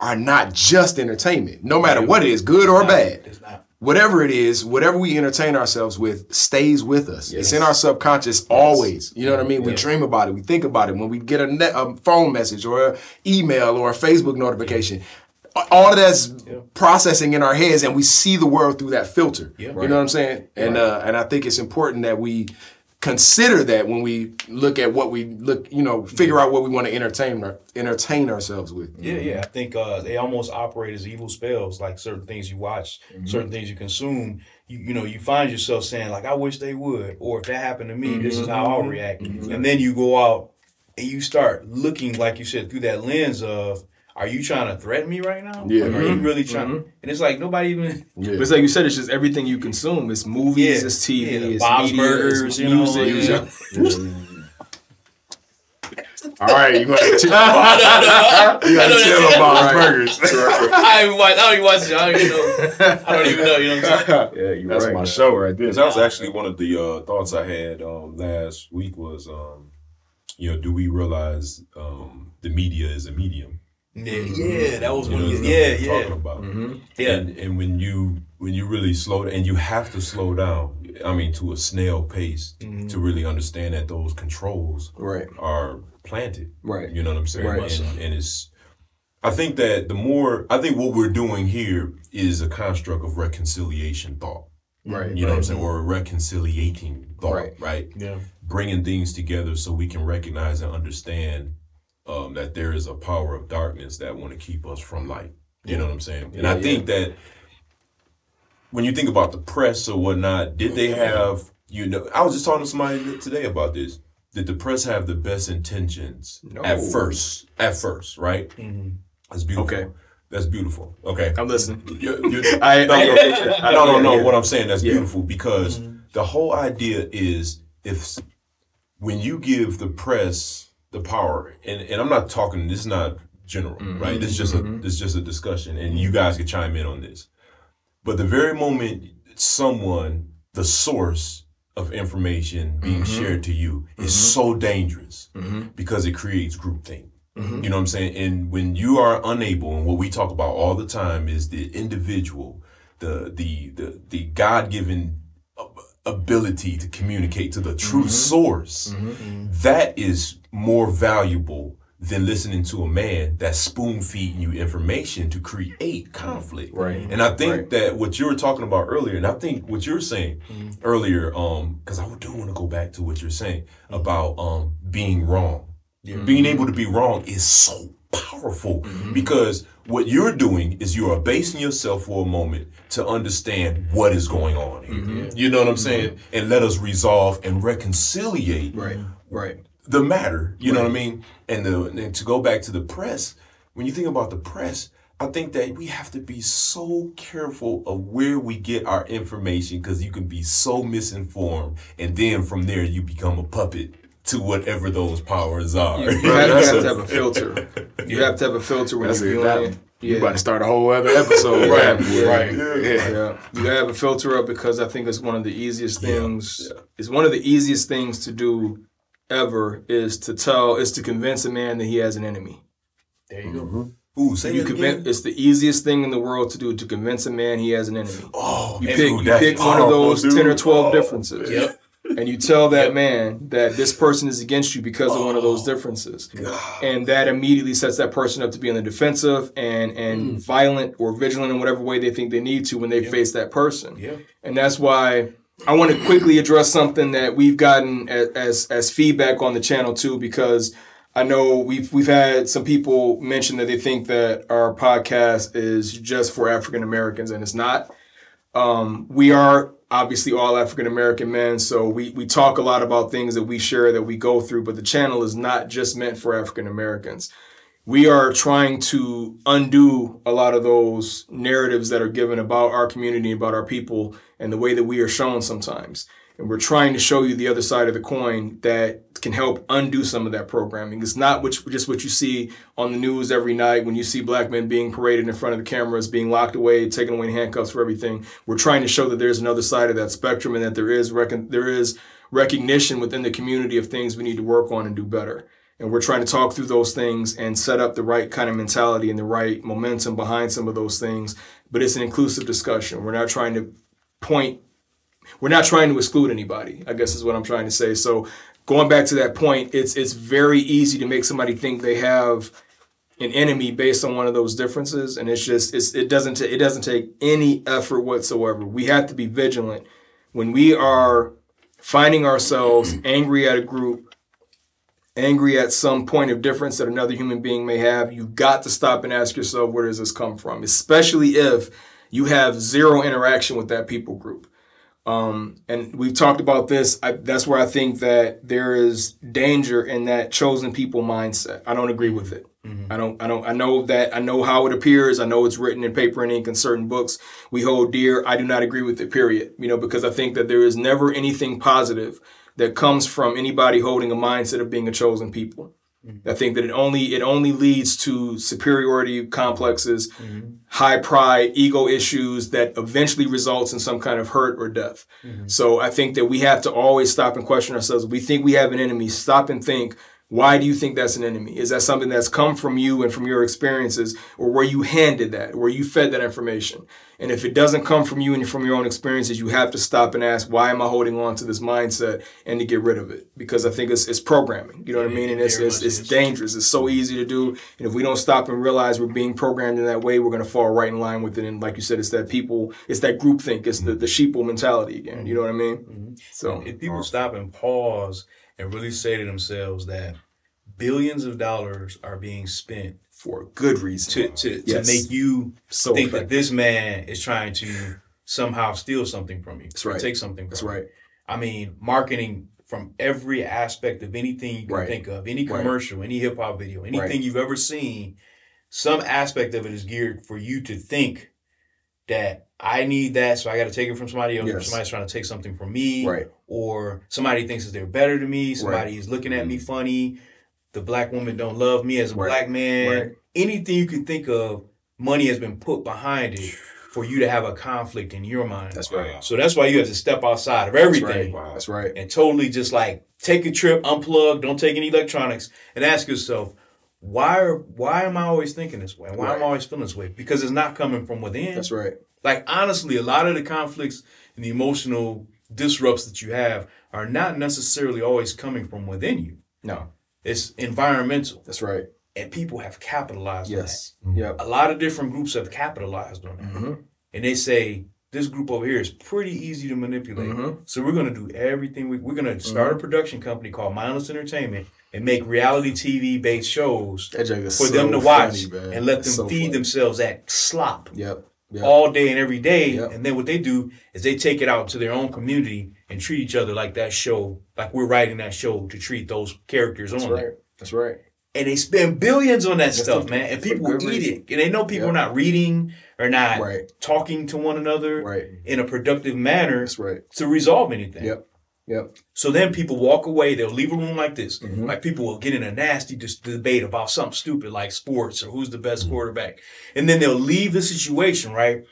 are not just entertainment, no matter what it is, good or bad. Whatever it is, whatever we entertain ourselves with stays with us. It's in our subconscious always. You know what I mean? We dream about it. We think about it when we get a, net, a phone message or an email or a Facebook notification. All of that's processing in our heads, and we see the world through that filter. Yeah. You know what I'm saying? And uh, and I think it's important that we consider that when we look at what we look, you know, figure out what we want to entertain our, entertain ourselves with. Yeah, yeah. I think uh, they almost operate as evil spells. Like certain things you watch, Mm-hmm. certain things you consume. You, you know, you find yourself saying like, "I wish they would," or "If that happened to me, this is how I'll react." And then you go out and you start looking, like you said, through that lens of, "Are you trying to threaten me right now? Yeah. Like, are you really trying?" And it's like nobody even. Yeah. It's like you said, it's just everything you consume. It's movies, Yeah. it's TV, Yeah, it's Bob's media, Burgers, it's you know, yeah. All right, you want to chill, you gotta know chill that's- about burgers. I don't even watch. I don't even watch. it. I don't even know. I don't even know. You know what I'm saying? Yeah, you're That's right. my man. show right there. Because that was actually one of the uh, thoughts I had um, last week was, um, you know, do we realize um, the media is a medium? Yeah, yeah, that was You one. know, Of that's the, what yeah, yeah, talking about. Mhm. yeah. And, and when you when you really slow down and you have to slow down, I mean, to a snail pace Mm-hmm. to really understand that those controls Right, are planted. right. You know what I'm saying? Right. And, and it's, I think that the more, I think what we're doing here is a construct of reconciliation thought. Right. You know what I'm saying? Or reconciliating thought, Right. right? Yeah. Bringing things together so we can recognize and understand um, that there is a power of darkness that want to keep us from light. You know what I'm saying? And I think that when you think about the press or whatnot, did they have you know? I was just talking to somebody today about this. Did the press have the best intentions No. at first? At first, right? That's beautiful. Okay. That's beautiful. Okay. I'm listening. You- you- I- no, I- no, no, no, no. yeah. What I'm saying that's Yeah. beautiful because the whole idea is if when you give the press the power, and, and I'm not talking. This is not general, Mm-hmm. right? This is just a this is just a discussion, and you guys can chime in on this. But the very moment someone, the source of information being Mm-hmm. shared to you, is so dangerous because it creates groupthink. Mm-hmm. You know what I'm saying? And when you are unable, and what we talk about all the time is the individual, the the the the God given ability to communicate to the true mm-hmm. source, mm-hmm. Mm-hmm. that is more valuable than listening to a man that's spoon feeding you information to create conflict. Right. And I think Right. that what you were talking about earlier, and I think what you were saying earlier, um, because I do want to go back to what you're saying about um being wrong. Being able to be wrong is so powerful mm-hmm. because what you're doing is you're abasing yourself for a moment to understand what is going on here. Mm-hmm. You know what I'm mm-hmm. saying? And let us resolve and reconciliate Right. Right. the matter. You know what I mean? And, the, and to go back to the press, when you think about the press, I think that we have to be so careful of where we get our information because you can be so misinformed, and then from there you become a puppet to whatever those powers are. You, you have, you have to have a filter. You have to have a filter when That's you're it. viewing That, it. You about to start a whole other episode. Right, Yeah. right. Yeah. Yeah, you have a filter up because I think it's one of the easiest Yeah, things. It's one of the easiest things to do ever is to tell is to convince a man that he has an enemy. There you go. Mm-hmm. Ooh, say You that convince again. it's the easiest thing in the world to do to convince a man he has an enemy. Oh, You pick dude, you pick one of those dude. ten or twelve Oh. differences. Yep. And you tell that man that this person is against you because of one of those differences. And that immediately sets that person up to be on the defensive and and violent or vigilant in whatever way they think they need to when they face that person. Yeah. And that's why I want to quickly address something that we've gotten as, as as feedback on the channel too, because I know we've we've had some people mention that they think that our podcast is just for African Americans, and it's not. Um, we are obviously all African American men, so we we talk a lot about things that we share that we go through, but the channel is not just meant for African Americans we are trying to undo a lot of those narratives that are given about our community, about our people, and the way that we are shown sometimes. And we're trying to show you the other side of the coin that can help undo some of that programming. It's not just what you see on the news every night when you see black men being paraded in front of the cameras, being locked away, taken away in handcuffs for everything. We're trying to show that there's another side of that spectrum and that there is there is recognition within the community of things we need to work on and do better. And we're trying to talk through those things and set up the right kind of mentality and the right momentum behind some of those things. But it's an inclusive discussion. We're not trying to point, we're not trying to exclude anybody, I guess is what I'm trying to say. So going back to that point, it's it's very easy to make somebody think they have an enemy based on one of those differences. And it's just it's it doesn't ta- it doesn't take any effort whatsoever. We have to be vigilant when we are finding ourselves angry at a group angry at some point of difference that another human being may have, you've got to stop and ask yourself, where does this come from? Especially if you have zero interaction with that people group. Um, and we've talked about this. I, that's where I think that there is danger in that chosen people mindset. I don't agree with it. I don't, I don't, I know that, I know how it appears. I know it's written in paper and ink in certain books we hold dear. I do not agree with it, period. You know, because I think that there is never anything positive that comes from anybody holding a mindset of being a chosen people. Mm-hmm. I think that it only it only leads to superiority complexes, mm-hmm. high pride, ego issues that eventually results in some kind of hurt or death. Mm-hmm. So I think that we have to always stop and question ourselves. If we think we have an enemy, stop and think, why do you think that's an enemy? Is that something that's come from you and from your experiences, or were you handed that, were you fed that information? And if it doesn't come from you and from your own experiences, you have to stop and ask, why am I holding on to this mindset and to get rid of it? Because I think it's, it's programming. You know what I mean? And it's, it's, it's dangerous. It's so easy to do. And if we don't stop and realize we're being programmed in that way, we're going to fall right in line with it. And like you said, it's that people, it's that group think, it's the, the sheeple mentality again. You know what I mean? Mm-hmm. So, If people um, stop and pause and really say to themselves that billions of dollars are being spent For a good reason. to to, Yes. to make you so think that this man is trying to somehow steal something from you. That's right. Take something from That's you. right. I mean, marketing from every aspect of anything you can Right. think of, any Right. commercial, any hip hop video, anything Right. you've ever seen, some aspect of it is geared for you to think that I need that, so I got to take it from somebody else, or Yes. somebody's trying to take something from me, Right. or somebody thinks that they're better than me, somebody is looking at me mm-hmm. funny, the black woman don't love me as a Right. black man. Right. Anything you can think of, money has been put behind it for you to have a conflict in your mind. That's right. So that's why you have to step outside of That's everything right. That's right. and totally just like take a trip, unplug, don't take any electronics, and ask yourself, why are why am I always thinking this way? Why am I always feeling this way? Because it's not coming from within. That's right. Like honestly, a lot of the conflicts and the emotional disrupts that you have are not necessarily always coming from within you. No. It's environmental, That's right. and people have capitalized on that. Yes. Yep. A lot of different groups have capitalized on that, Mhm. and they say this group over here is pretty easy to manipulate. Mhm. So we're gonna do everything. We, we're gonna start a production company called Mindless Entertainment and make reality TV based shows That joke is for so them to watch funny, and let them so feed funny. themselves that slop Yep. Yep. all day and every day. Yep. And then what they do is they take it out to their own community and treat each other like that show, like we're writing that show to treat those characters That's on right. there. That's right. And they spend billions on that Yes, stuff, man. And people eat reason. it. And they know people Yep. are not reading or not Right. talking to one another Right. in a productive manner That's right. to resolve anything. Yep. Yep. So then people walk away. They'll leave a room like this. Mhm. Like people will get in a nasty dis- debate about something stupid like sports or who's the best quarterback, and then they'll leave the situation right.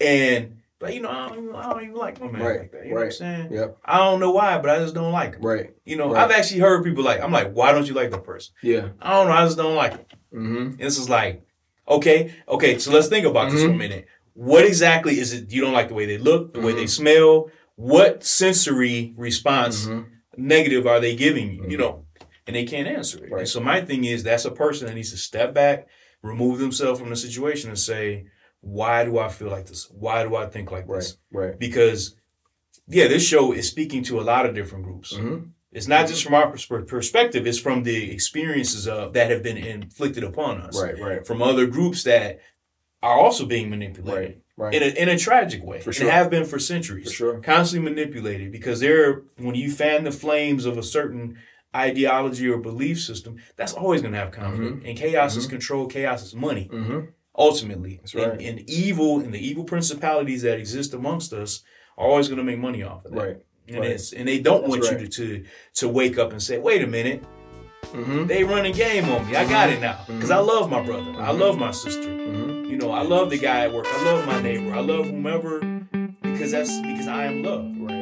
And but you know I don't, even- I don't even like my man Right, like that. You know what I'm right. saying? Yep. I don't know why, but I just don't like him. Right. You know, Right. I've actually heard people like I'm like, why don't you like the person? Yeah. I don't know. I just don't like him. Mm-hmm. And this is like, okay, okay. So let's think about this for a Mhm. minute. What exactly is it? You don't like the way they look, the way they Mhm. smell. What sensory response? Mm-hmm. negative are they giving you? You know, and they can't answer it. Right. And so my thing is that's a person that needs to step back, remove themselves from the situation, and say, why do I feel like this? Why do I think like Right. this? Right. Because yeah, this show is speaking to a lot of different groups. Mm-hmm. It's not just from our perspective; it's from the experiences of that have been inflicted upon us Right. Right. from other groups that are also being manipulated Right. Right. in a, in a tragic way For and sure. have been for centuries For sure. constantly manipulated because they're when you fan the flames of a certain ideology or belief system that's always going to have conflict and chaos is control chaos is money Mm-hmm. Ultimately right. and, and evil and the evil principalities that exist amongst us are always going to make money off of that Right. and, right. it's, and they don't That's want right. you to, to to wake up and say wait a minute Mm-hmm. they running game on me i got it now because i love my brother i Mhm. love my sister Mm-hmm. you know, I love the guy at work. I love my neighbor. I love whomever because that's because I am loved. Right.